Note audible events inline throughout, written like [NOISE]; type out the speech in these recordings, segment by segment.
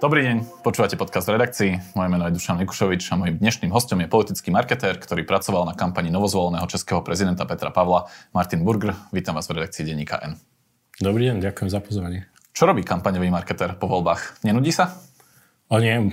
Dobrý deň, počúvate podcast v redakcii. Moje meno je Dušan Mikušovič a mojim dnešným hostom je politický marketér, ktorý pracoval na kampani novozvoleného českého prezidenta Petra Pavla, Martin Burger. Vítam vás v redakcii denníka N. Dobrý deň, ďakujem za pozvanie. Čo robí kampaňový marketér po voľbách? Nenudí sa? O nie,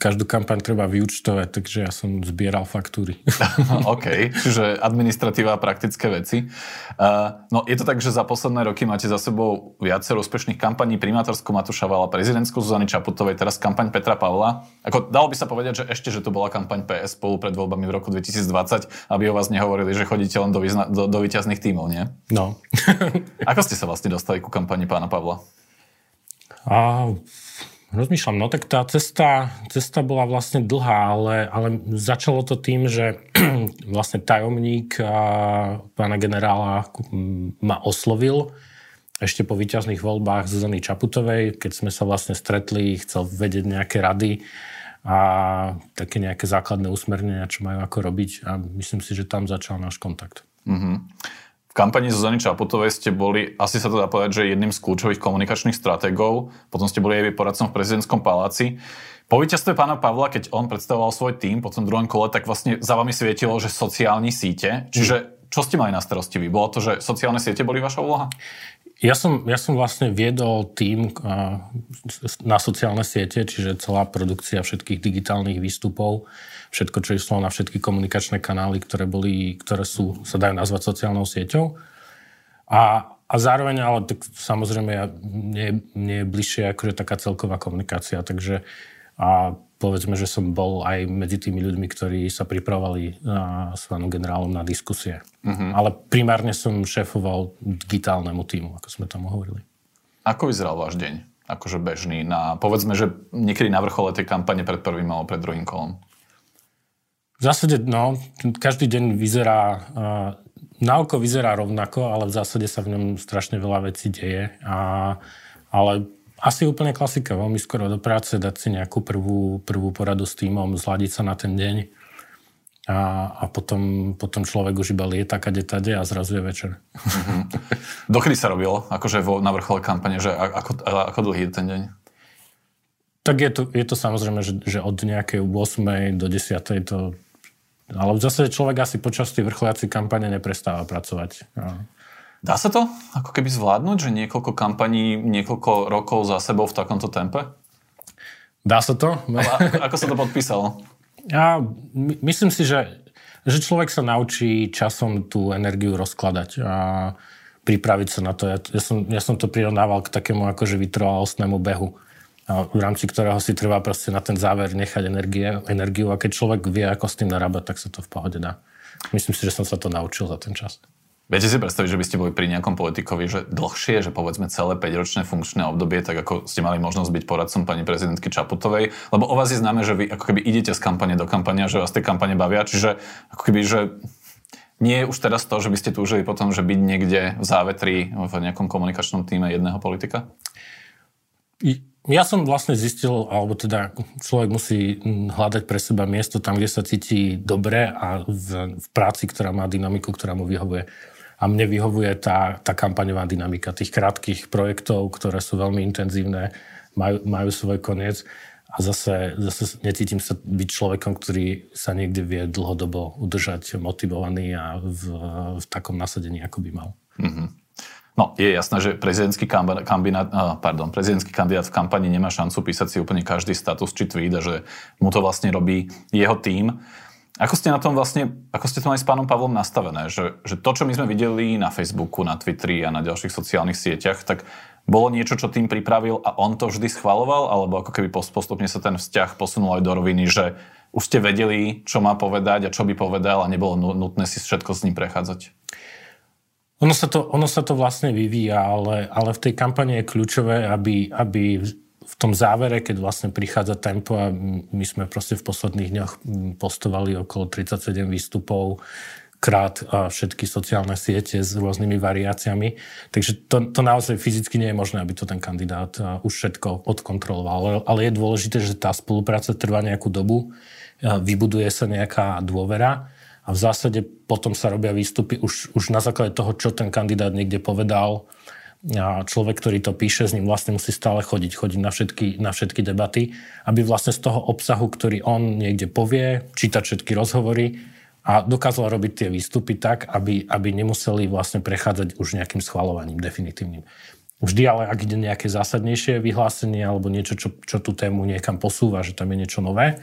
každú kampaň treba vyučtovať, takže ja som zbieral faktúry. [LAUGHS] OK, čiže administratíva a praktické veci. Uh, no je to tak, že za posledné roky máte za sebou viacero úspešných kampaní, primátorskú Matúša Vala, prezidentskú Zuzany Čaputovej, teraz kampaň Petra Pavla. Ako dalo by sa povedať, že ešte, že to bola kampaň PS spolu pred voľbami v roku 2020, aby o vás nehovorili, že chodíte len do, význa, do, do výťazných tímov, nie? No. [LAUGHS] Ako ste sa vlastne dostali ku kampani pána Pavla? A Rozmýšľam, no tak tá cesta, cesta bola vlastne dlhá, ale, ale začalo to tým, že [CLEARS THROAT] vlastne tajomník pána generála ma oslovil ešte po výťazných voľbách Zuzany Čaputovej, keď sme sa vlastne stretli, chcel vedieť nejaké rady a také nejaké základné usmernenia, čo majú ako robiť a myslím si, že tam začal náš kontakt. Mm-hmm. V kampani Zuzany Čaputovej ste boli, asi sa to dá povedať, že jedným z kľúčových komunikačných stratégov, potom ste boli aj poradcom v prezidentskom paláci. Po víťazstve pána Pavla, keď on predstavoval svoj tým po tom druhom kole, tak vlastne za vami svietilo, že sociálne síte. Čiže čo ste mali na starosti vy? Bolo to, že sociálne siete boli vaša úloha? Ja som, ja som vlastne viedol tým na sociálne siete, čiže celá produkcia všetkých digitálnych výstupov všetko, čo išlo na všetky komunikačné kanály, ktoré, boli, ktoré sú, sa dajú nazvať sociálnou sieťou. A, a zároveň, ale tak samozrejme ja, nie, nie je bližšie akože taká celková komunikácia, takže a povedzme, že som bol aj medzi tými ľuďmi, ktorí sa pripravovali na, s pánom generálom na diskusie. Uh-huh. Ale primárne som šéfoval digitálnemu týmu, ako sme tam hovorili. Ako vyzeral váš deň? Akože bežný na, povedzme, že niekedy na vrchole tej kampane pred prvým alebo pred druhým kolom. V zásade, no, každý deň vyzerá, uh, na oko vyzerá rovnako, ale v zásade sa v ňom strašne veľa vecí deje. A, ale asi úplne klasika, veľmi skoro do práce, dať si nejakú prvú, prvú poradu s týmom, zladiť sa na ten deň a, a potom, potom človek už iba lieta kade tade a zrazu je večer. Mm-hmm. Dokedy sa robilo, akože vo, na vrchole kampane, že ako, ako dlhý je ten deň? Tak je to, je to samozrejme, že, že od nejakej 8. do 10. to ale v zásade človek asi počas tej vrcholiacej kampane neprestáva pracovať. No. Dá sa to ako keby zvládnuť, že niekoľko kampaní, niekoľko rokov za sebou v takomto tempe? Dá sa to. Ale ako, ako sa to podpísalo? Ja my, myslím si, že, že človek sa naučí časom tú energiu rozkladať a pripraviť sa na to. Ja, ja, som, ja som to prirovnával k takému akože vytrvalostnému behu v rámci ktorého si treba proste na ten záver nechať energie, energiu a keď človek vie, ako s tým narábať, tak sa to v pohode dá. Myslím si, že som sa to naučil za ten čas. Viete si predstaviť, že by ste boli pri nejakom politikovi, že dlhšie, že povedzme celé 5-ročné funkčné obdobie, tak ako ste mali možnosť byť poradcom pani prezidentky Čaputovej, lebo o vás je známe, že vy ako keby idete z kampane do kampania, že vás tie kampane bavia, čiže ako keby, že nie je už teraz to, že by ste túžili potom, že byť niekde v závetri v nejakom komunikačnom týme jedného politika? Ja som vlastne zistil, alebo teda človek musí hľadať pre seba miesto tam, kde sa cíti dobre a v, v práci, ktorá má dynamiku, ktorá mu vyhovuje. A mne vyhovuje tá, tá kampaňová dynamika tých krátkých projektov, ktoré sú veľmi intenzívne, majú, majú svoj koniec. A zase, zase necítim sa byť človekom, ktorý sa niekde vie dlhodobo udržať motivovaný a v, v takom nasadení, ako by mal. Mm-hmm. No, je jasné, že prezidentský, kambinát, pardon, prezidentský kandidát v kampani nemá šancu písať si úplne každý status či tweet a že mu to vlastne robí jeho tým. Ako ste na tom vlastne, ako ste to mali s pánom Pavlom nastavené? Že, že to, čo my sme videli na Facebooku, na Twitteri a na ďalších sociálnych sieťach, tak bolo niečo, čo tým pripravil a on to vždy schvaloval? Alebo ako keby postupne sa ten vzťah posunul aj do roviny, že už ste vedeli, čo má povedať a čo by povedal a nebolo nutné si všetko s ním prechádzať? Ono sa to, ono sa to vlastne vyvíja, ale, ale v tej kampani je kľúčové, aby, aby v tom závere, keď vlastne prichádza tempo a my sme proste v posledných dňoch postovali okolo 37 výstupov krát všetky sociálne siete s rôznymi variáciami. Takže to, to naozaj fyzicky nie je možné, aby to ten kandidát už všetko odkontroloval. Ale je dôležité, že tá spolupráca trvá nejakú dobu, vybuduje sa nejaká dôvera a v zásade potom sa robia výstupy už, už na základe toho, čo ten kandidát niekde povedal. A človek, ktorý to píše, s ním vlastne musí stále chodiť, chodiť na všetky, na všetky debaty, aby vlastne z toho obsahu, ktorý on niekde povie, čítať všetky rozhovory a dokázal robiť tie výstupy tak, aby, aby nemuseli vlastne prechádzať už nejakým schvalovaním definitívnym. Vždy ale, ak ide nejaké zásadnejšie vyhlásenie alebo niečo, čo, čo tú tému niekam posúva, že tam je niečo nové,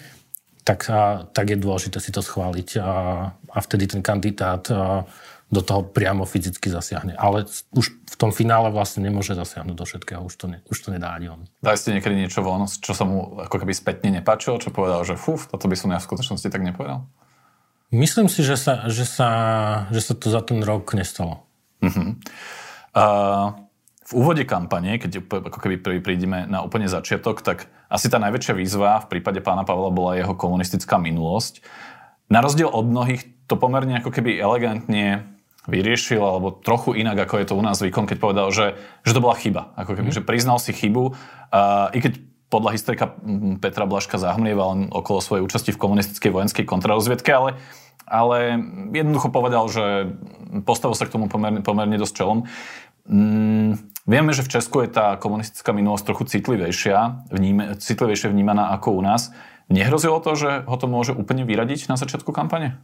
tak, a, tak je dôležité si to schváliť a, a vtedy ten kandidát a, do toho priamo fyzicky zasiahne. Ale už v tom finále vlastne nemôže zasiahnuť do všetkého, už to, ne, už to nedá ani on. Dali ste niekedy niečo von, čo sa mu ako keby spätne nepáčilo, čo povedal, že fuf, toto by som ja v skutočnosti tak nepovedal? Myslím si, že sa, že sa, že sa to za ten rok nestalo. Uh-huh. Uh, v úvode kampane, keď ako keby prídeme na úplne začiatok, tak asi tá najväčšia výzva v prípade pána Pavla bola jeho komunistická minulosť. Na rozdiel od mnohých to pomerne ako keby elegantne vyriešil, alebo trochu inak, ako je to u nás zvykom, keď povedal, že, že to bola chyba. Ako keby, mm. že priznal si chybu. Uh, I keď podľa historika Petra Blaška zahmlieval okolo svojej účasti v komunistickej vojenskej kontrarozviedke, ale, ale jednoducho povedal, že postavil sa k tomu pomerne, pomerne dosť čelom. Mm, Vieme, že v Česku je tá komunistická minulosť trochu citlivejšia, vníme, citlivejšie vnímaná ako u nás. Nehrozilo to, že ho to môže úplne vyradiť na začiatku kampane?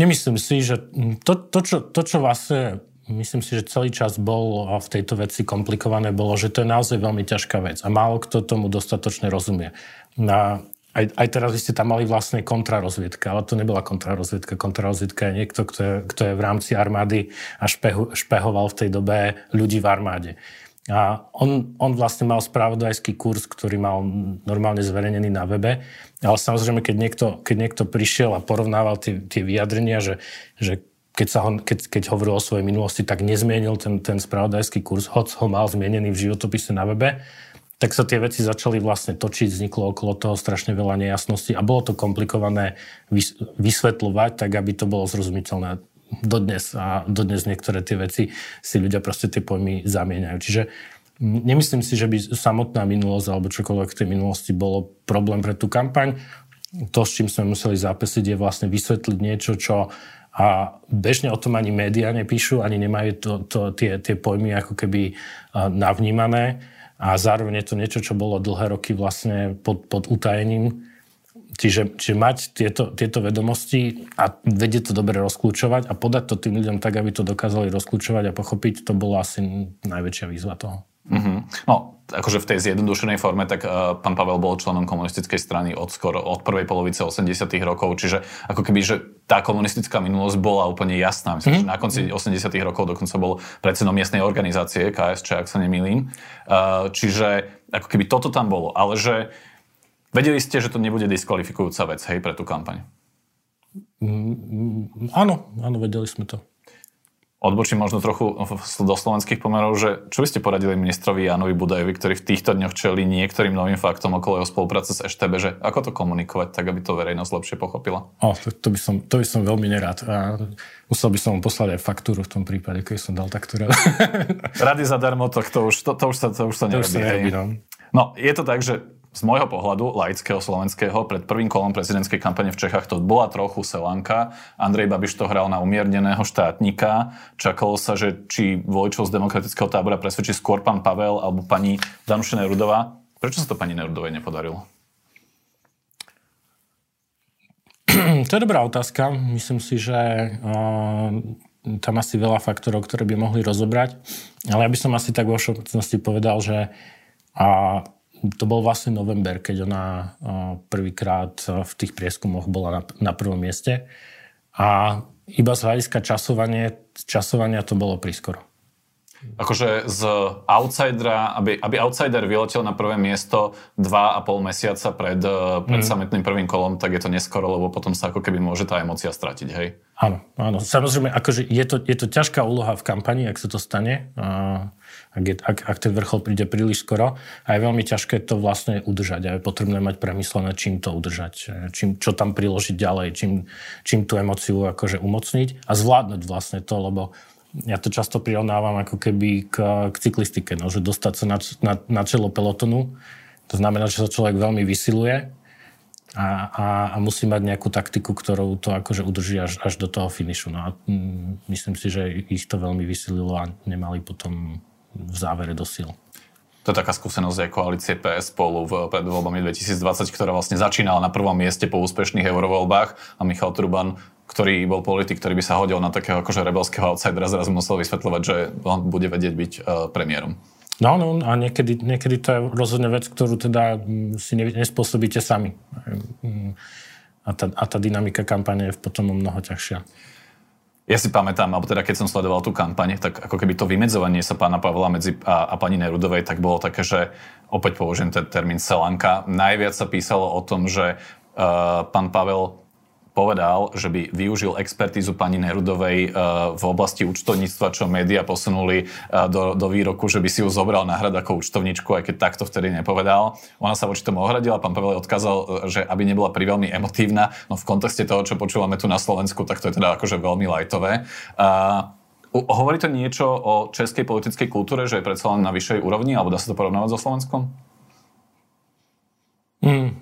Nemyslím si, že to, to, čo, to, čo vlastne myslím si, že celý čas bol v tejto veci komplikované, bolo, že to je naozaj veľmi ťažká vec a málo kto tomu dostatočne rozumie. Na, aj, aj teraz vy ste tam mali vlastne kontrarozviedka, ale to nebola kontrarozviedka. Kontrarozviedka je niekto, kto je, kto je v rámci armády a špehu, špehoval v tej dobe ľudí v armáde. A on, on vlastne mal spravodajský kurz, ktorý mal normálne zverejnený na webe, ale samozrejme, keď niekto, keď niekto prišiel a porovnával tie, tie vyjadrenia, že, že keď, sa ho, keď, keď hovoril o svojej minulosti, tak nezmienil ten, ten spravodajský kurz, hoď ho mal zmienený v životopise na webe, tak sa tie veci začali vlastne točiť, vzniklo okolo toho strašne veľa nejasností a bolo to komplikované vysvetľovať, tak aby to bolo zrozumiteľné dodnes a dodnes niektoré tie veci si ľudia proste tie pojmy zamieňajú. Čiže nemyslím si, že by samotná minulosť alebo čokoľvek v tej minulosti bolo problém pre tú kampaň. To, s čím sme museli zápesiť, je vlastne vysvetliť niečo, čo a bežne o tom ani médiá nepíšu, ani nemajú to, to, tie, tie pojmy ako keby navnímané a zároveň je to niečo, čo bolo dlhé roky vlastne pod, pod utajením. Čiže, čiže mať tieto, tieto vedomosti a vedieť to dobre rozklúčovať a podať to tým ľuďom tak, aby to dokázali rozklúčovať a pochopiť, to bolo asi najväčšia výzva toho. Mm-hmm. No, akože v tej zjednodušenej forme, tak uh, pán Pavel bol členom komunistickej strany od skoro od prvej polovice 80 rokov, čiže ako keby, že tá komunistická minulosť bola úplne jasná. Myslím, mm-hmm. že na konci 80 rokov dokonca bol predsedom miestnej organizácie KSČ, ak sa nemýlim. Uh, čiže ako keby toto tam bolo, ale že vedeli ste, že to nebude diskvalifikujúca vec, hej, pre tú kampaň? Mm, áno, áno, vedeli sme to odbočím možno trochu do slovenských pomerov, že čo by ste poradili ministrovi Janovi Budajovi, ktorý v týchto dňoch čeli niektorým novým faktom okolo jeho spolupráce s EŠTB, že ako to komunikovať tak, aby to verejnosť lepšie pochopila? O, to, to, by som, to by som veľmi nerád. A musel by som mu poslať aj faktúru v tom prípade, keď som dal takto rád. Rady zadarmo, to, to, už, to, to, už sa, to už sa nerobí. No. no, je to tak, že z môjho pohľadu, laického slovenského, pred prvým kolom prezidentskej kampane v Čechách to bola trochu selanka. Andrej Babiš to hral na umierneného štátnika. Čakalo sa, že či voličov z demokratického tábora presvedčí skôr pán Pavel alebo pani Danuše Nerudová. Prečo sa to pani Nerudovej nepodarilo? [CLEARS THROAT] To je dobrá otázka. Myslím si, že uh, tam asi veľa faktorov, ktoré by mohli rozobrať. Ale ja by som asi tak vo všeobecnosti povedal, že a to bol vlastne november, keď ona prvýkrát v tých prieskumoch bola na, na prvom mieste. A iba z hľadiska časovania, časovania to bolo prískoro. Akože z outsidera, aby, aby outsider vyletel na prvé miesto dva a pol mesiaca pred, eh, pred mm. samotným prvým kolom, tak je to neskoro, lebo potom sa ako keby môže tá emocia stratiť, hej? Áno, áno. Samozrejme, akože je to, je to ťažká úloha v kampani, ak sa to stane, ak, je, ak, ak ten vrchol príde príliš skoro. A je veľmi ťažké to vlastne udržať. A je potrebné mať premyslené, čím to udržať, čím, čo tam priložiť ďalej, čím, čím tú emociu akože umocniť a zvládnuť vlastne to, lebo ja to často prirovnávam ako keby k, k cyklistike, no, že dostať sa na, na, na čelo pelotonu, to znamená, že sa človek veľmi vysiluje a, a, a musí mať nejakú taktiku, ktorou to akože udrží až, až do toho finišu. No a mm, myslím si, že ich to veľmi vysililo a nemali potom v závere do sil. To je taká skúsenosť aj koalície PS spolu v, pred voľbami 2020, ktorá vlastne začínala na prvom mieste po úspešných eurovoľbách a Michal Truban ktorý bol politik, ktorý by sa hodil na takého akože rebelského outsidera, zrazu musel vysvetľovať, že on bude vedieť byť uh, premiérom. No, no, a niekedy, niekedy to je rozhodne vec, ktorú teda mm, si nespôsobíte sami. Mm, a tá, a tá dynamika kampane je potom o mnoho ťažšia. Ja si pamätám, alebo teda keď som sledoval tú kampaň, tak ako keby to vymedzovanie sa pána Pavla medzi a, a pani Nerudovej, tak bolo také, že opäť použijem ten termín selanka. Najviac sa písalo o tom, že uh, pán Pavel povedal, že by využil expertízu pani Nerudovej eh, v oblasti účtovníctva, čo média posunuli eh, do, do výroku, že by si ju zobral na hrad ako účtovničku, aj keď takto vtedy nepovedal. Ona sa voči tomu ohradila, pán Pavel odkázal, eh, že aby nebola priveľmi emotívna, no v kontexte toho, čo počúvame tu na Slovensku, tak to je teda akože veľmi lajtové. Hovorí to niečo o českej politickej kultúre, že je predsa len na vyššej úrovni, alebo dá sa to porovnávať so Slovenskom? Mm,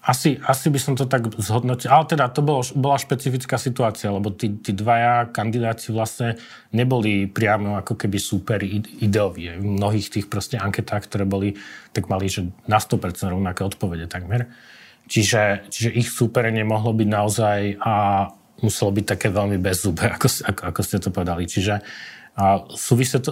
asi, asi by som to tak zhodnotil. Ale teda to bolo, bola špecifická situácia, lebo tí, tí dvaja kandidáti vlastne neboli priamo ako keby super ideoví. V mnohých tých proste anketách, ktoré boli, tak mali, že na 100% rovnaké odpovede takmer. Čiže, čiže ich súperenie mohlo byť naozaj a muselo byť také veľmi bezzúbe, ako, ako, ako ste to povedali. Čiže a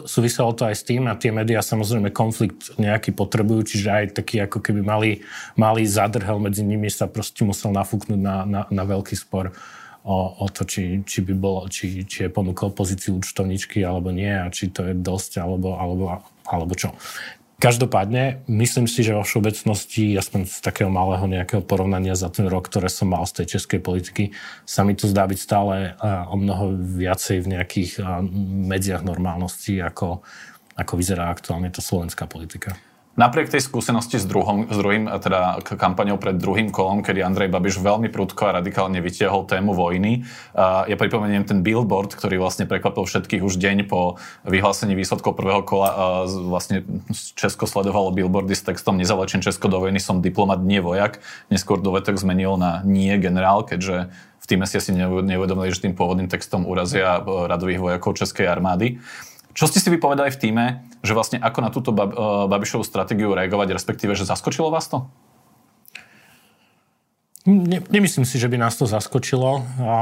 súviselo to aj s tým a tie médiá samozrejme konflikt nejaký potrebujú, čiže aj taký ako keby malý, malý zadrhel medzi nimi sa proste musel nafúknuť na, na, na veľký spor o, o to, či, či by bolo, či, či je ponúkol pozíciu účtovničky alebo nie a či to je dosť alebo, alebo, alebo čo. Každopádne, myslím si, že vo všeobecnosti, aspoň z takého malého nejakého porovnania za ten rok, ktoré som mal z tej českej politiky, sa mi to zdá byť stále o mnoho viacej v nejakých medziach normálnosti, ako, ako vyzerá aktuálne tá slovenská politika. Napriek tej skúsenosti s, druhom, s druhým, teda kampaňou pred druhým kolom, kedy Andrej Babiš veľmi prudko a radikálne vytiahol tému vojny, ja pripomeniem ten billboard, ktorý vlastne prekvapil všetkých už deň po vyhlásení výsledkov prvého kola. Vlastne Česko sledovalo billboardy s textom Nezavlečen Česko do vojny, som diplomat, nie vojak. Neskôr dovetok zmenil na nie generál, keďže v tým si asi neuvedomili, že tým pôvodným textom urazia radových vojakov Českej armády. Čo ste si vypovedali v týme, že vlastne ako na túto Bab- eh, Babišovú stratégiu reagovať, respektíve, že zaskočilo vás to? Ne, nemyslím si, že by nás to zaskočilo. A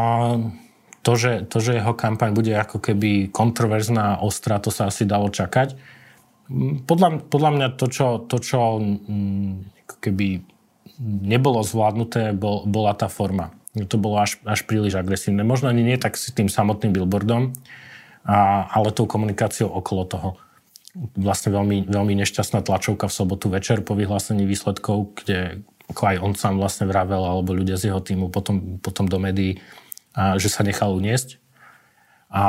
to, že, to, že jeho kampaň bude ako keby kontroverzná, ostrá, to sa asi dalo čakať. Podľa, podľa mňa to, čo, to, čo mm, keby nebolo zvládnuté, bol, bola tá forma. To bolo až, až príliš agresívne. Možno ani nie tak s tým samotným billboardom, a, ale tou komunikáciou okolo toho. Vlastne veľmi, veľmi nešťastná tlačovka v sobotu večer po vyhlásení výsledkov, kde ako aj on sám vlastne vravel, alebo ľudia z jeho týmu potom, potom do médií, a, že sa nechal uniesť. A,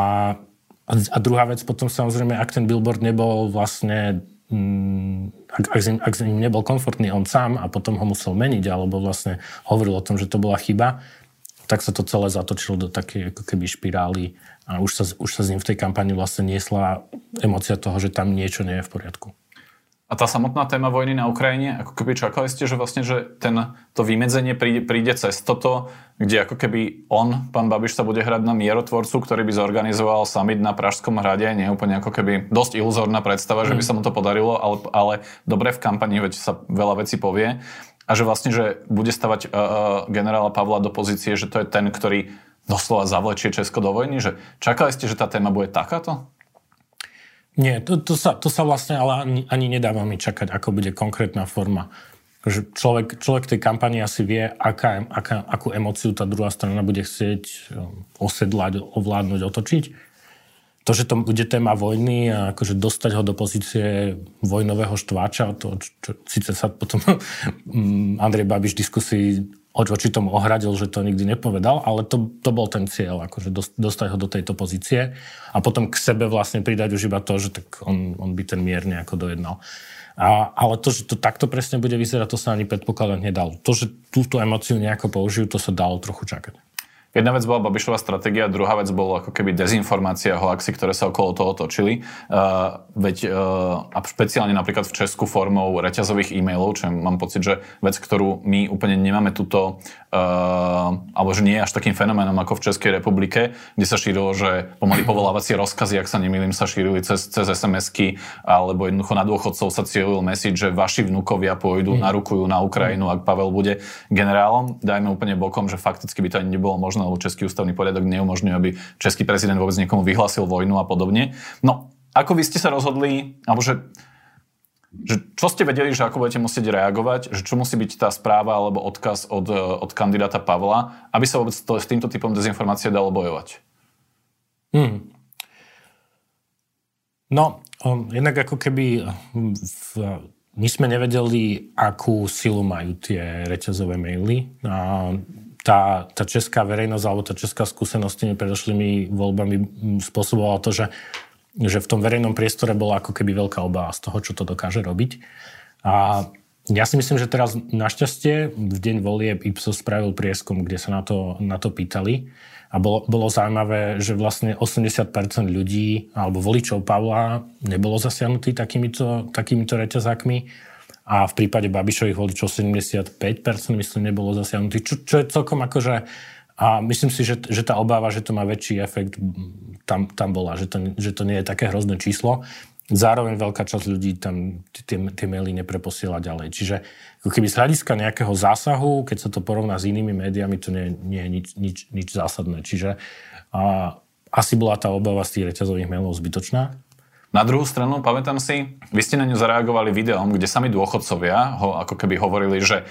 a druhá vec potom samozrejme, ak ten billboard nebol vlastne mm, ak, ak, ak s ním nebol komfortný on sám a potom ho musel meniť, alebo vlastne hovoril o tom, že to bola chyba, tak sa to celé zatočilo do takej ako keby špirály a už sa, už sa s ním v tej kampani vlastne niesla emocia toho, že tam niečo nie je v poriadku. A tá samotná téma vojny na Ukrajine, ako keby čakali ste, že vlastne, že ten, to vymedzenie príde, príde cez toto, kde ako keby on, pán Babiš, sa bude hrať na mierotvorcu, ktorý by zorganizoval summit na Pražskom hrade, nie úplne ako keby dosť iluzórna predstava, mm. že by sa mu to podarilo, ale, ale dobre v kampani, veď sa veľa vecí povie a že vlastne, že bude stavať uh, generála Pavla do pozície, že to je ten, ktorý doslova zavlečie Česko do vojny? Že čakali ste, že tá téma bude takáto? Nie, to, to, sa, to sa vlastne ale ani, ani nedáva mi čakať, ako bude konkrétna forma. Že človek, človek tej kampani asi vie, aká, aká, akú emociu tá druhá strana bude chcieť um, osedlať, ovládnuť, otočiť. To, že to bude téma vojny a akože dostať ho do pozície vojnového štváča, to, čo, čo síce sa potom [LAUGHS] Andrej Babiš v diskusii oči tomu ohradil, že to nikdy nepovedal, ale to, to bol ten cieľ, akože dostať ho do tejto pozície a potom k sebe vlastne pridať už iba to, že tak on, on by ten mier nejako dojednal. A, ale to, že to takto presne bude vyzerať, to sa ani predpokladať nedalo. To, že túto emociu nejako použijú, to sa dalo trochu čakať. Jedna vec bola Babišová stratégia, druhá vec bolo ako keby dezinformácia, hoaxy, ktoré sa okolo toho točili. Uh, veď, uh, a špeciálne napríklad v Česku formou reťazových e-mailov, čo mám pocit, že vec, ktorú my úplne nemáme túto, alebo že nie až takým fenoménom ako v Českej republike, kde sa šírilo, že pomaly povolávacie rozkazy, ak sa nemýlim, sa šírili cez, cez SMS-ky, alebo jednoducho na dôchodcov sa cieľil message, že vaši vnukovia pôjdu, mm. narukujú na Ukrajinu, ak Pavel bude generálom. Dajme úplne bokom, že fakticky by to ani nebolo možné lebo Český ústavný poriadok neumožňuje, aby český prezident vôbec niekomu vyhlásil vojnu a podobne. No, ako vy ste sa rozhodli, alebo že že čo ste vedeli, že ako budete musieť reagovať, že čo musí byť tá správa alebo odkaz od, od kandidáta Pavla, aby sa vôbec to, s týmto typom dezinformácie dalo bojovať? Hmm. No, um, jednak ako keby v, my sme nevedeli, akú silu majú tie reťazové maily. A tá, tá česká verejnosť alebo tá česká skúsenosť tými predošlými voľbami spôsobovala to, že, že v tom verejnom priestore bola ako keby veľká obava z toho, čo to dokáže robiť. A ja si myslím, že teraz našťastie v deň volieb Ipsos spravil prieskum, kde sa na to, na to pýtali. A bolo, bolo zaujímavé, že vlastne 80% ľudí alebo voličov Pavla nebolo zasiahnutý takýmito, takýmito reťazákmi a v prípade Babišových voličov 75% myslím nebolo zasiahnutý, čo, čo je celkom akože a myslím si, že, že tá obáva, že to má väčší efekt, tam, tam bola, že to, že to nie je také hrozné číslo. Zároveň veľká časť ľudí tam tie, tie maily nepreposiela ďalej. Čiže ako keby z hľadiska nejakého zásahu, keď sa to porovná s inými médiami, to nie, nie je nič, nič, nič zásadné. Čiže a, asi bola tá obava z tých reťazových mailov zbytočná. Na druhú stranu, pamätám si, vy ste na ňu zareagovali videom, kde sami dôchodcovia ho ako keby hovorili, že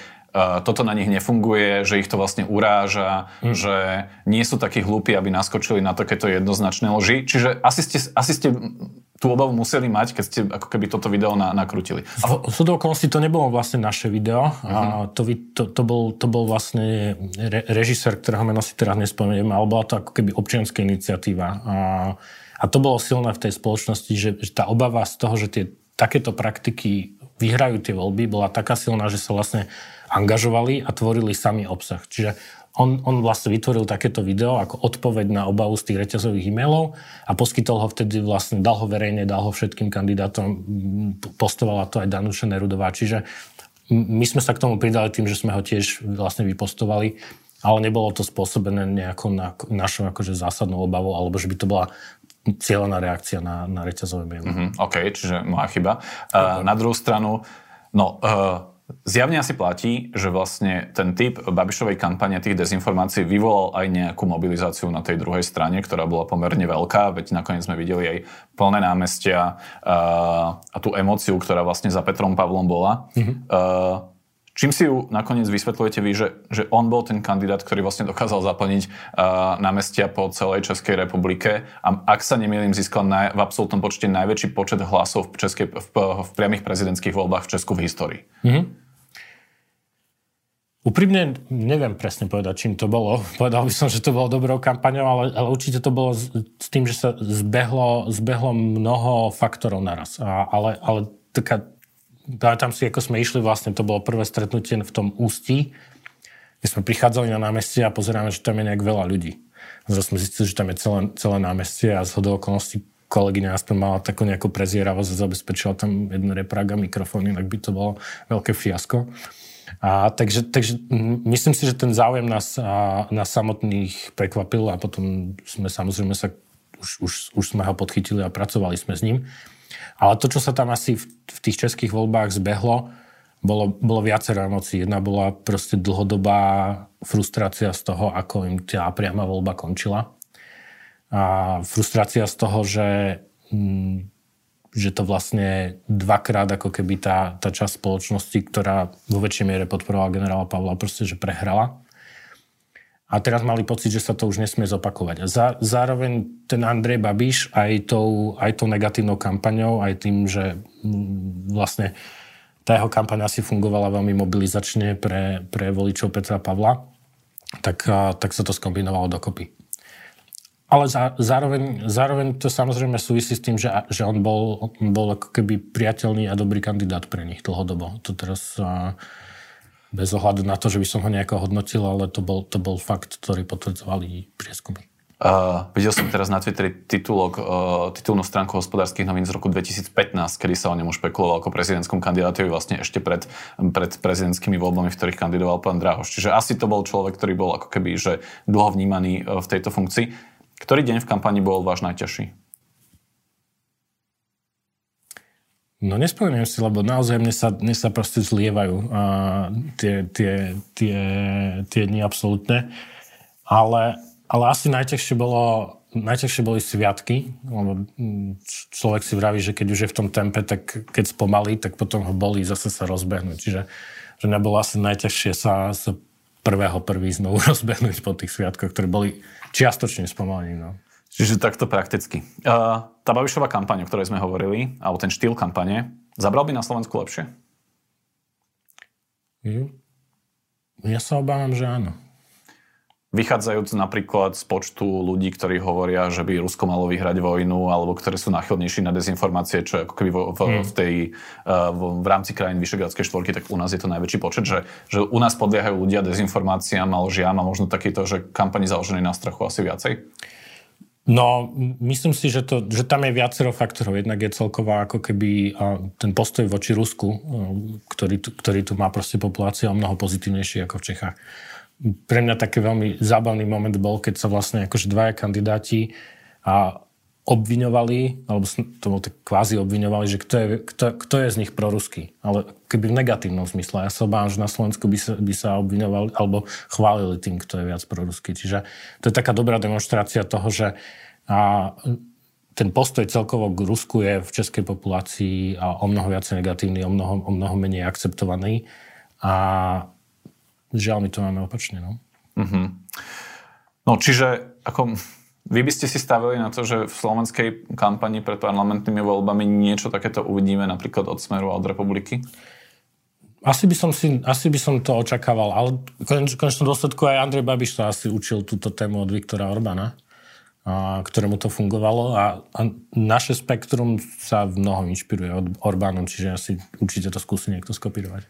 toto na nich nefunguje, že ich to vlastne uráža, mm. že nie sú takí hlúpi, aby naskočili na takéto jednoznačné loži. Čiže asi ste, asi ste tú obavu museli mať, keď ste ako keby toto video na, nakrutili. A... V súdu okolností to nebolo vlastne naše video. Uh-huh. A mhm. to, to, to, bol, to bol vlastne re, režisér, ktorého meno si teraz nespomeniem, ale bola to ako keby občianská iniciatíva. A a to bolo silné v tej spoločnosti, že, že tá obava z toho, že tie takéto praktiky vyhrajú tie voľby, bola taká silná, že sa vlastne angažovali a tvorili sami obsah. Čiže on, on vlastne vytvoril takéto video ako odpoveď na obavu z tých reťazových e-mailov a poskytol ho vtedy vlastne, dal ho verejne, dal ho všetkým kandidátom, postovala to aj Danuša Nerudová. Čiže my sme sa k tomu pridali tým, že sme ho tiež vlastne vypostovali, ale nebolo to spôsobené nejakou na, našou akože zásadnou obavou, alebo že by to bola cieľená reakcia na, na reťazové maily. Mm-hmm, OK, čiže moja chyba. Uh, na druhú stranu, no, uh, zjavne asi platí, že vlastne ten typ Babišovej kampane tých dezinformácií vyvolal aj nejakú mobilizáciu na tej druhej strane, ktorá bola pomerne veľká, veď nakoniec sme videli aj plné námestia uh, a tú emóciu, ktorá vlastne za Petrom Pavlom bola. Mm-hmm. Uh, Čím si ju nakoniec vysvetľujete vy, že, že on bol ten kandidát, ktorý vlastne dokázal zaplniť uh, námestia po celej Českej republike a ak sa nemýlim, získal naj, v absolútnom počte najväčší počet hlasov v, českej, v, v priamých prezidentských voľbách v Česku v histórii. Mm-hmm. Úprimne neviem presne povedať, čím to bolo. [LAUGHS] Povedal by som, že to bolo dobrou kampaňou, ale, ale určite to bolo s, s tým, že sa zbehlo, zbehlo mnoho faktorov naraz. A, ale, ale taká tam si, ako sme išli, vlastne to bolo prvé stretnutie v tom ústí, kde sme prichádzali na námestie a pozeráme, že tam je nejak veľa ľudí. Zase sme zistili, že tam je celé, celé námestie a z hodou okolností kolegyňa aspoň mala takú nejakú prezieravosť a zabezpečila tam jeden reprák a mikrofón, inak by to bolo veľké fiasko. A, takže, takže myslím si, že ten záujem nás, a, nás samotných prekvapil a potom sme samozrejme sa, už, už, už sme ho podchytili a pracovali sme s ním. Ale to, čo sa tam asi v, v tých českých voľbách zbehlo, bolo, bolo viacero emócií. Jedna bola proste dlhodobá frustrácia z toho, ako im tá priama voľba končila. A frustrácia z toho, že, mm, že to vlastne dvakrát ako keby tá, tá časť spoločnosti, ktorá vo väčšej miere podporovala generála Pavla, proste, že prehrala. A teraz mali pocit, že sa to už nesmie zopakovať. A zároveň ten Andrej Babiš aj tou, aj tou negatívnou kampaňou, aj tým, že mm, vlastne tá jeho kampaň asi fungovala veľmi mobilizačne pre, pre voličov Petra Pavla, tak, tak sa to skombinovalo dokopy. Ale za, zároveň, zároveň to samozrejme súvisí s tým, že, že on bol, bol ako keby priateľný a dobrý kandidát pre nich dlhodobo. To teraz bez ohľadu na to, že by som ho nejako hodnotil, ale to bol, to bol fakt, ktorý potvrdzovali prieskumy. Uh, videl som teraz na Twitteri titulok, uh, titulnú stránku hospodárskych novín z roku 2015, kedy sa o ňom špekuloval ako prezidentskom kandidátovi vlastne ešte pred, pred prezidentskými voľbami, v ktorých kandidoval pán Drahoš. Čiže asi to bol človek, ktorý bol ako keby že dlho vnímaný uh, v tejto funkcii. Ktorý deň v kampani bol váš najťažší? No nespomeniem si, lebo naozaj mne sa, mne sa proste zlievajú uh, tie, tie, tie, tie dni absolútne. Ale ale asi najťažšie bolo najťažšie boli sviatky, lebo mm, človek si vraví, že keď už je v tom tempe, tak keď spomalí, tak potom ho bolí zase sa rozbehnúť. Čiže že nebolo asi najťažšie sa, sa prvého prvý znovu [LAUGHS] rozbehnúť po tých sviatkoch, ktoré boli čiastočne spomalení. No. Čiže takto prakticky. Uh, tá Babišová kampaň, o ktorej sme hovorili, alebo ten štýl kampane, zabral by na Slovensku lepšie? Mm. Ja sa obávam, že áno. Vychádzajúc napríklad z počtu ľudí, ktorí hovoria, že by Rusko malo vyhrať vojnu, alebo ktorí sú náchylnejší na dezinformácie, čo je ako keby v, v, mm. v, tej, v, v rámci krajín Vyšegradskej štvorky, tak u nás je to najväčší počet, že, že u nás podliehajú ľudia dezinformáciám a lžiam a možno takýto, že kampani založené na strachu asi viacej? No, myslím si, že, to, že tam je viacero faktorov. Jednak je celková ako keby ten postoj voči Rusku, ktorý tu, ktorý tu má proste populácia o mnoho pozitívnejší ako v Čechách pre mňa taký veľmi zábavný moment bol, keď sa vlastne akože dvaja kandidáti a obviňovali, alebo to bol tak kvázi obviňovali, že kto je, kto, kto je z nich proruský. Ale keby v negatívnom zmysle. Ja sa obávam, že na Slovensku by sa, by sa obviňovali alebo chválili tým, kto je viac proruský. Čiže to je taká dobrá demonstrácia toho, že a ten postoj celkovo k Rusku je v českej populácii a o mnoho viac negatívny, o mnoho, o mnoho menej akceptovaný. A Žiaľ, my to máme opačne. No, uh-huh. no čiže ako, vy by ste si stavili na to, že v slovenskej kampani pred parlamentnými voľbami niečo takéto uvidíme napríklad od Smeru a od Republiky? Asi by som, si, asi by som to očakával, ale v konečnom dôsledku aj Andrej Babiš sa asi učil túto tému od Viktora Orbána, a, ktorému to fungovalo a, a naše spektrum sa v mnohom inšpiruje od Orbánom, čiže asi určite to skúsi niekto skopírovať.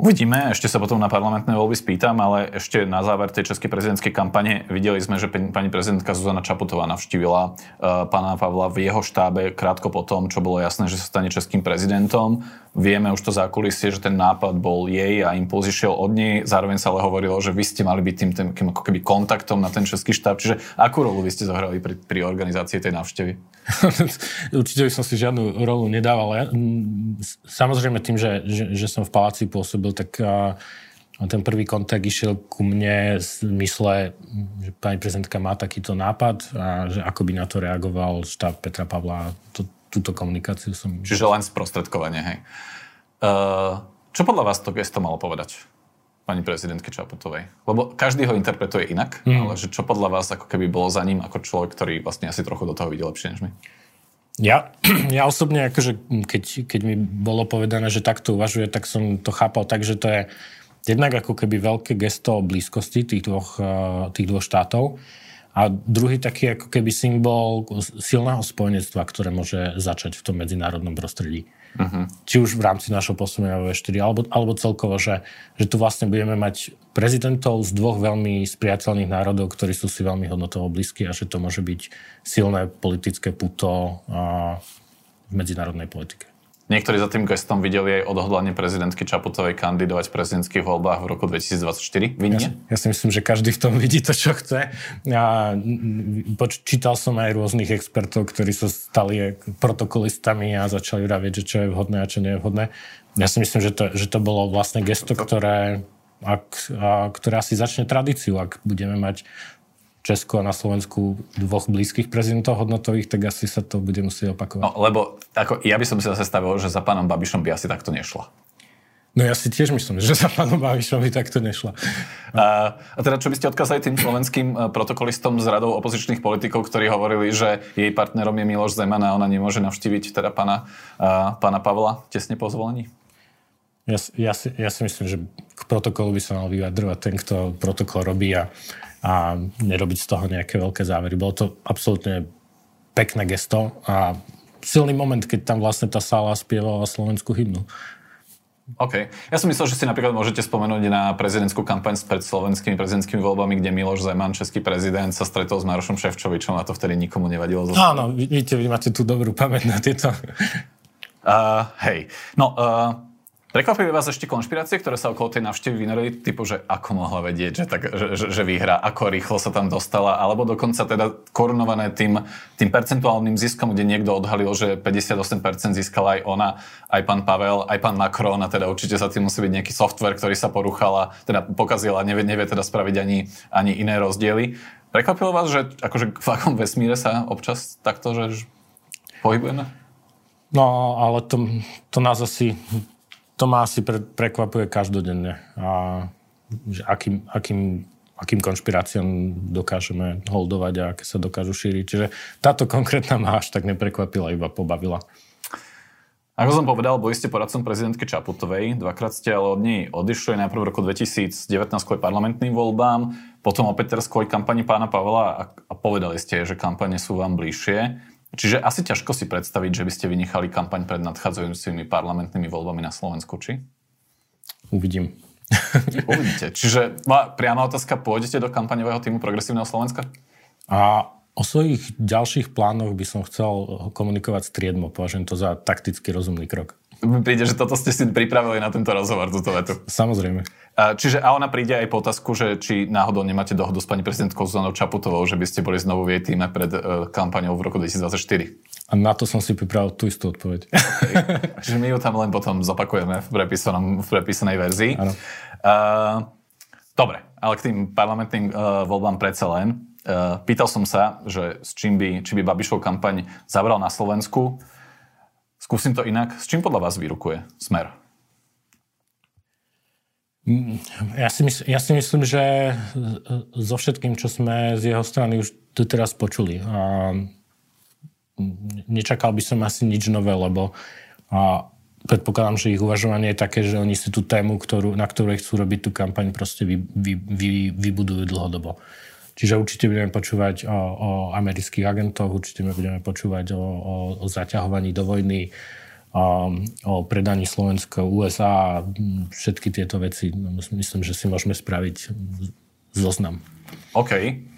Uvidíme, ešte sa potom na parlamentné voľby spýtam, ale ešte na záver tej českej prezidentskej kampane videli sme, že pani prezidentka Zuzana Čaputová navštívila uh, pána Pavla v jeho štábe krátko potom, čo bolo jasné, že sa stane českým prezidentom. Vieme už to zákulisie, že ten nápad bol jej a impuls išiel od nej. Zároveň sa ale hovorilo, že vy ste mali byť tým, tým, ako keby kontaktom na ten český štáb. Čiže akú rolu vy ste zohrali pri, pri organizácii tej návštevy? [LAUGHS] Určite by som si žiadnu rolu nedával. Ja, samozrejme tým, že, že, že som v paláci pôsobil, tak a, ten prvý kontakt išiel ku mne v mysle, že pani prezidentka má takýto nápad a že ako by na to reagoval štáb Petra Pavla. To, túto komunikáciu som... Čiže len sprostredkovanie, hej. Uh, čo podľa vás to gesto malo povedať pani prezidentke Čaputovej? Lebo každý ho interpretuje inak, mm. ale že čo podľa vás ako keby bolo za ním ako človek, ktorý vlastne asi trochu do toho vidí lepšie než my? Ja, [CLEARS THROAT] ja osobne, akože keď, keď mi bolo povedané, že takto uvažuje, tak som to chápal tak, že to je jednak ako keby veľké gesto blízkosti tých dvoch, eh, tých dvoch štátov a druhý taký ako keby symbol silného spojenectva, ktoré môže začať v tom medzinárodnom prostredí. Uh-huh. Či už v rámci našho posúmenia V4, alebo, alebo celkovo, že, že tu vlastne budeme mať prezidentov z dvoch veľmi spriateľných národov, ktorí sú si veľmi hodnotovo blízki a že to môže byť silné politické puto a, v medzinárodnej politike. Niektorí za tým gestom videli aj odhodlanie prezidentky Čaputovej kandidovať v prezidentských voľbách v roku 2024. Vy nie? Ja, ja si myslím, že každý v tom vidí to, čo chce. Ja, čítal som aj rôznych expertov, ktorí sa stali protokolistami a začali vravieť, že čo je vhodné a čo nie je vhodné. Ja si myslím, že to, že to bolo vlastne gesto, ktoré, ak, a, ktoré asi začne tradíciu, ak budeme mať Česku a na Slovensku dvoch blízkych prezidentov hodnotových, tak asi sa to bude musieť opakovať. No, lebo ako, ja by som si zase stavil, že za pánom Babišom by asi takto nešla. No ja si tiež myslím, že za pánom Babišom by takto nešla. A, a teda čo by ste odkázali tým slovenským e, protokolistom z radou opozičných politikov, ktorí hovorili, že jej partnerom je Miloš Zeman a ona nemôže navštíviť teda pána, pána Pavla tesne po zvolení? Ja, ja, si, ja si myslím, že k protokolu by sa mal vyjadrovať ten, kto protokol robí a a nerobiť z toho nejaké veľké závery. Bolo to absolútne pekné gesto a silný moment, keď tam vlastne tá sála spievala slovenskú hymnu. OK. Ja som myslel, že si napríklad môžete spomenúť na prezidentskú kampaň pred slovenskými prezidentskými voľbami, kde Miloš Zeman, český prezident, sa stretol s Marošom Ševčovičom a to vtedy nikomu nevadilo. Áno, vidíte, vy máte tú dobrú pamäť na tieto. [LAUGHS] Uh, hej. No, uh, Prekvapili vás ešte konšpirácie, ktoré sa okolo tej návštevy vynorili, typu, že ako mohla vedieť, že, tak, že, že, že vyhrá, ako rýchlo sa tam dostala, alebo dokonca teda korunované tým, tým percentuálnym ziskom, kde niekto odhalil, že 58% získala aj ona, aj pán Pavel, aj pán Macron a teda určite sa tým musí byť nejaký software, ktorý sa porúchal a teda pokazil a nevie, nevie teda spraviť ani, ani iné rozdiely. Prekvapilo vás, že akože v akom vesmíre sa občas takto že pohybujeme? No, ale to, to nás asi to ma asi pre, prekvapuje každodenne. A že akým, akým, akým konšpiráciám dokážeme holdovať a aké sa dokážu šíriť. Čiže táto konkrétna ma až tak neprekvapila, iba pobavila. Ako som povedal, boli ste poradcom prezidentky Čaputovej, dvakrát ste ale od nej odišli, najprv v roku 2019 kvôli parlamentným voľbám, potom opäť teraz kvôli kampani pána Pavla a, a povedali ste, že kampane sú vám bližšie. Čiže asi ťažko si predstaviť, že by ste vynechali kampaň pred nadchádzajúcimi parlamentnými voľbami na Slovensku, či? Uvidím. [LAUGHS] Uvidíte. Čiže priama otázka, pôjdete do kampaňového týmu Progresívneho Slovenska? A o svojich ďalších plánoch by som chcel komunikovať s Triedmo. Považujem to za takticky rozumný krok. Príde, že toto ste si pripravili na tento rozhovor, túto vetu. Samozrejme. Čiže a ona príde aj po otázku, že či náhodou nemáte dohodu s pani prezidentkou Zuzanou Čaputovou, že by ste boli znovu v jej týme pred uh, kampaňou v roku 2024. A na to som si pripravil tú istú odpoveď. Okay. [LAUGHS] Čiže my ju tam len potom zopakujeme v, v prepísanej verzii. Áno. Uh, dobre, ale k tým parlamentným uh, voľbám predsa len. Uh, pýtal som sa, že s čím by, či by Babišov kampaň zabral na Slovensku. Skúsim to inak. S čím podľa vás vyrukuje Smer? Ja si, mysl, ja si myslím, že so všetkým, čo sme z jeho strany už teraz počuli. A nečakal by som asi nič nové, lebo a predpokladám, že ich uvažovanie je také, že oni si tú tému, ktorú, na ktorej chcú robiť tú kampaň, proste vy, vy, vy, vybudujú dlhodobo. Čiže určite budeme počúvať o, o amerických agentoch, určite budeme počúvať o, o, o zaťahovaní do vojny, o, o predaní Slovenska USA a všetky tieto veci. No, myslím, že si môžeme spraviť zoznam. OK,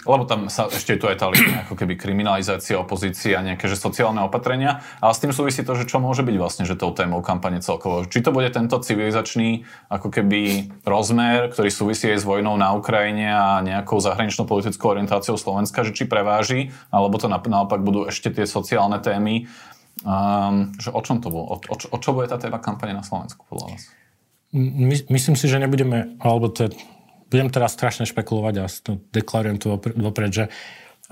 lebo tam sa ešte tu aj tá ako keby kriminalizácia opozície a nejaké že sociálne opatrenia, ale s tým súvisí to, že čo môže byť vlastne že tou témou kampane celkovo. Či to bude tento civilizačný ako keby rozmer, ktorý súvisí aj s vojnou na Ukrajine a nejakou zahraničnou politickou orientáciou Slovenska, že či preváži, alebo to naopak budú ešte tie sociálne témy. Um, že o čom to bolo? O, o, o čo bude tá téma kampane na Slovensku podľa vás? My, myslím si, že nebudeme, alebo to je budem teraz strašne špekulovať a to deklarujem to vopred, že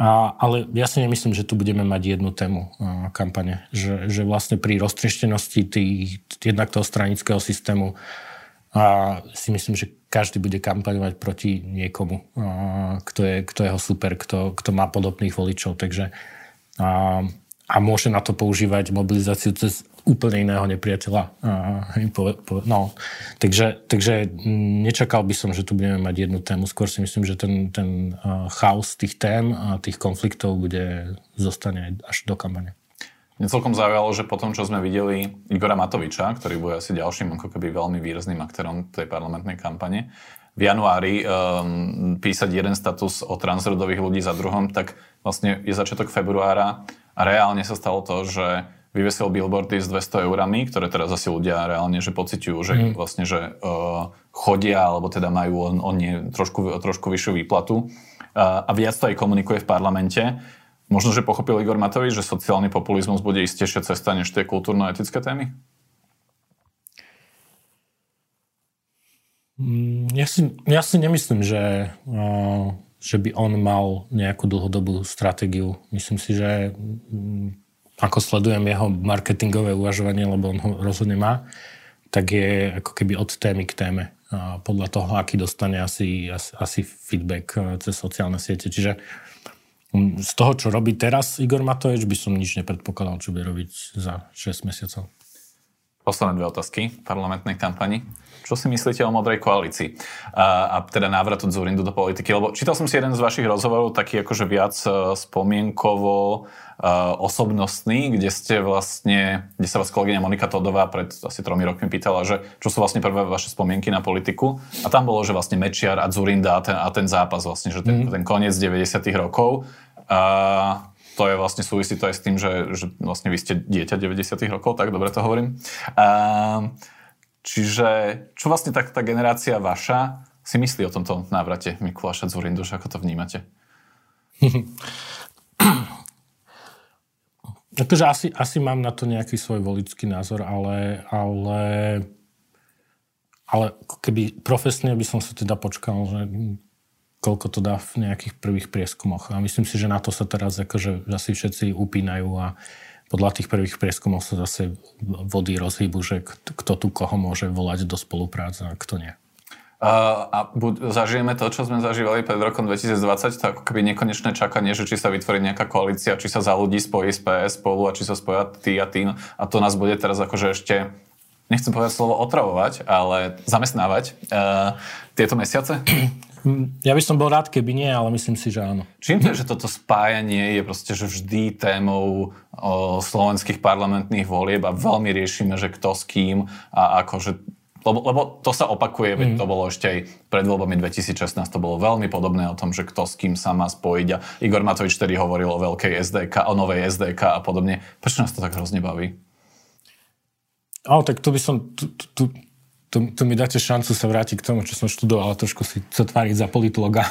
a, ale ja si nemyslím, že tu budeme mať jednu tému a, kampane. Že, že vlastne pri roztrieštenosti tých, jednak toho stranického systému a si myslím, že každý bude kampaňovať proti niekomu, a, kto, je, kto je ho super, kto, kto má podobných voličov. Takže a, a môže na to používať mobilizáciu cez úplne iného nepriateľa. No, takže, takže nečakal by som, že tu budeme mať jednu tému. Skôr si myslím, že ten, ten chaos tých tém a tých konfliktov bude zostane až do kampane. Mne celkom zaujalo, že potom, čo sme videli Igora Matoviča, ktorý bude asi ďalším ako keby veľmi výrazným aktérom tej parlamentnej kampane, v januári um, písať jeden status o transrodových ľudí za druhom, tak vlastne je začiatok februára a reálne sa stalo to, že vyvesil billboardy s 200 eurami, ktoré teraz asi ľudia reálne že pociťujú, že mm. vlastne, že uh, chodia, alebo teda majú on, on nie, trošku, trošku vyššiu výplatu uh, a viac to aj komunikuje v parlamente. Možno, že pochopil Igor Matovič, že sociálny populizmus bude istejšia cesta než tie kultúrno-etické témy? Mm, ja si, ja si nemyslím, že, uh, že by on mal nejakú dlhodobú stratégiu. Myslím si, že mm, ako sledujem jeho marketingové uvažovanie, lebo on ho rozhodne má, tak je ako keby od témy k téme. Podľa toho, aký dostane asi, asi, asi feedback e, cez sociálne siete. Čiže z toho, čo robí teraz Igor Matovič, by som nič nepredpokladal, čo bude robiť za 6 mesiacov. Posledné dve otázky v parlamentnej kampani. Čo si myslíte o modrej koalícii a, a teda návratu Zurindu do politiky? Lebo čítal som si jeden z vašich rozhovorov, taký akože viac e, spomienkovo uh, osobnostný, kde ste vlastne, kde sa vás kolegyňa Monika Todová pred asi tromi rokmi pýtala, že čo sú vlastne prvé vaše spomienky na politiku. A tam bolo, že vlastne Mečiar a Zurinda a ten, a ten zápas vlastne, že ten, mm. ten koniec 90 rokov. A to je vlastne súvisí to aj s tým, že, že vlastne vy ste dieťa 90 rokov, tak dobre to hovorím. A, čiže čo vlastne tak tá generácia vaša si myslí o tomto návrate Mikuláša Zurinduša, ako to vnímate? Takže [CLEARS THROAT] asi, asi mám na to nejaký svoj volický názor, ale, ale, ale keby profesne by som sa teda počkal, že koľko to dá v nejakých prvých prieskumoch. A myslím si, že na to sa teraz akože asi všetci upínajú a podľa tých prvých prieskumov sa zase vody rozhýbu, že kto tu koho môže volať do spolupráce a kto nie. Uh, a buď zažijeme to, čo sme zažívali pred rokom 2020, to ako keby nekonečné čakanie, že či sa vytvorí nejaká koalícia, či sa za ľudí spojí z PS spolu a či sa spoja tí a tí. A to nás bude teraz akože ešte, nechcem povedať slovo otravovať, ale zamestnávať uh, tieto mesiace? Ja by som bol rád, keby nie, ale myslím si, že áno. Čím to je, že toto spájanie je proste že vždy témou o, slovenských parlamentných volieb a veľmi riešime, že kto s kým a akože lebo, lebo to sa opakuje, veď mm. to bolo ešte aj pred voľbami 2016, to bolo veľmi podobné o tom, že kto s kým sa má spojiť a Igor Matovič vtedy hovoril o veľkej SDK, o novej SDK a podobne. Prečo nás to tak hrozne baví? Ale tak to by som, tu, tu, tu, tu mi dáte šancu sa vrátiť k tomu, čo som študoval, trošku si sa tváriť za politologa.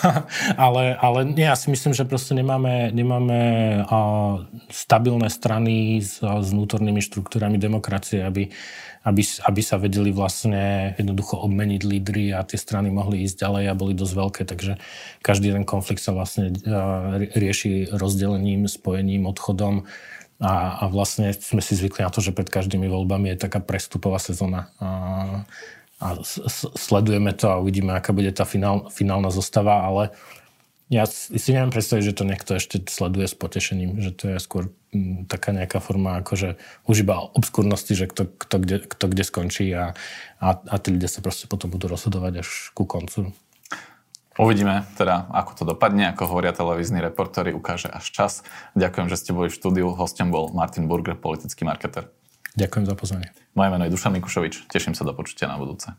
ale, ale nie, ja si myslím, že proste nemáme, nemáme uh, stabilné strany s, s vnútornými štruktúrami demokracie, aby aby, aby sa vedeli vlastne jednoducho obmeniť lídry a tie strany mohli ísť ďalej a boli dosť veľké, takže každý ten konflikt sa vlastne rieši rozdelením, spojením, odchodom a, a vlastne sme si zvykli na to, že pred každými voľbami je taká prestupová sezóna a, a sledujeme to a uvidíme, aká bude tá finál, finálna zostava, ale ja si neviem predstaviť, že to niekto ešte sleduje s potešením, že to je skôr taká nejaká forma akože už iba obskurnosti, že kto, kto, kde, kto kde skončí a, a, a tí ľudia sa proste potom budú rozhodovať až ku koncu. Uvidíme teda, ako to dopadne, ako hovoria televízni reportéri, ukáže až čas. Ďakujem, že ste boli v štúdiu. Hostom bol Martin Burger, politický marketer. Ďakujem za pozvanie. Moje meno je Dušan Mikušovič. Teším sa do počutia na budúce.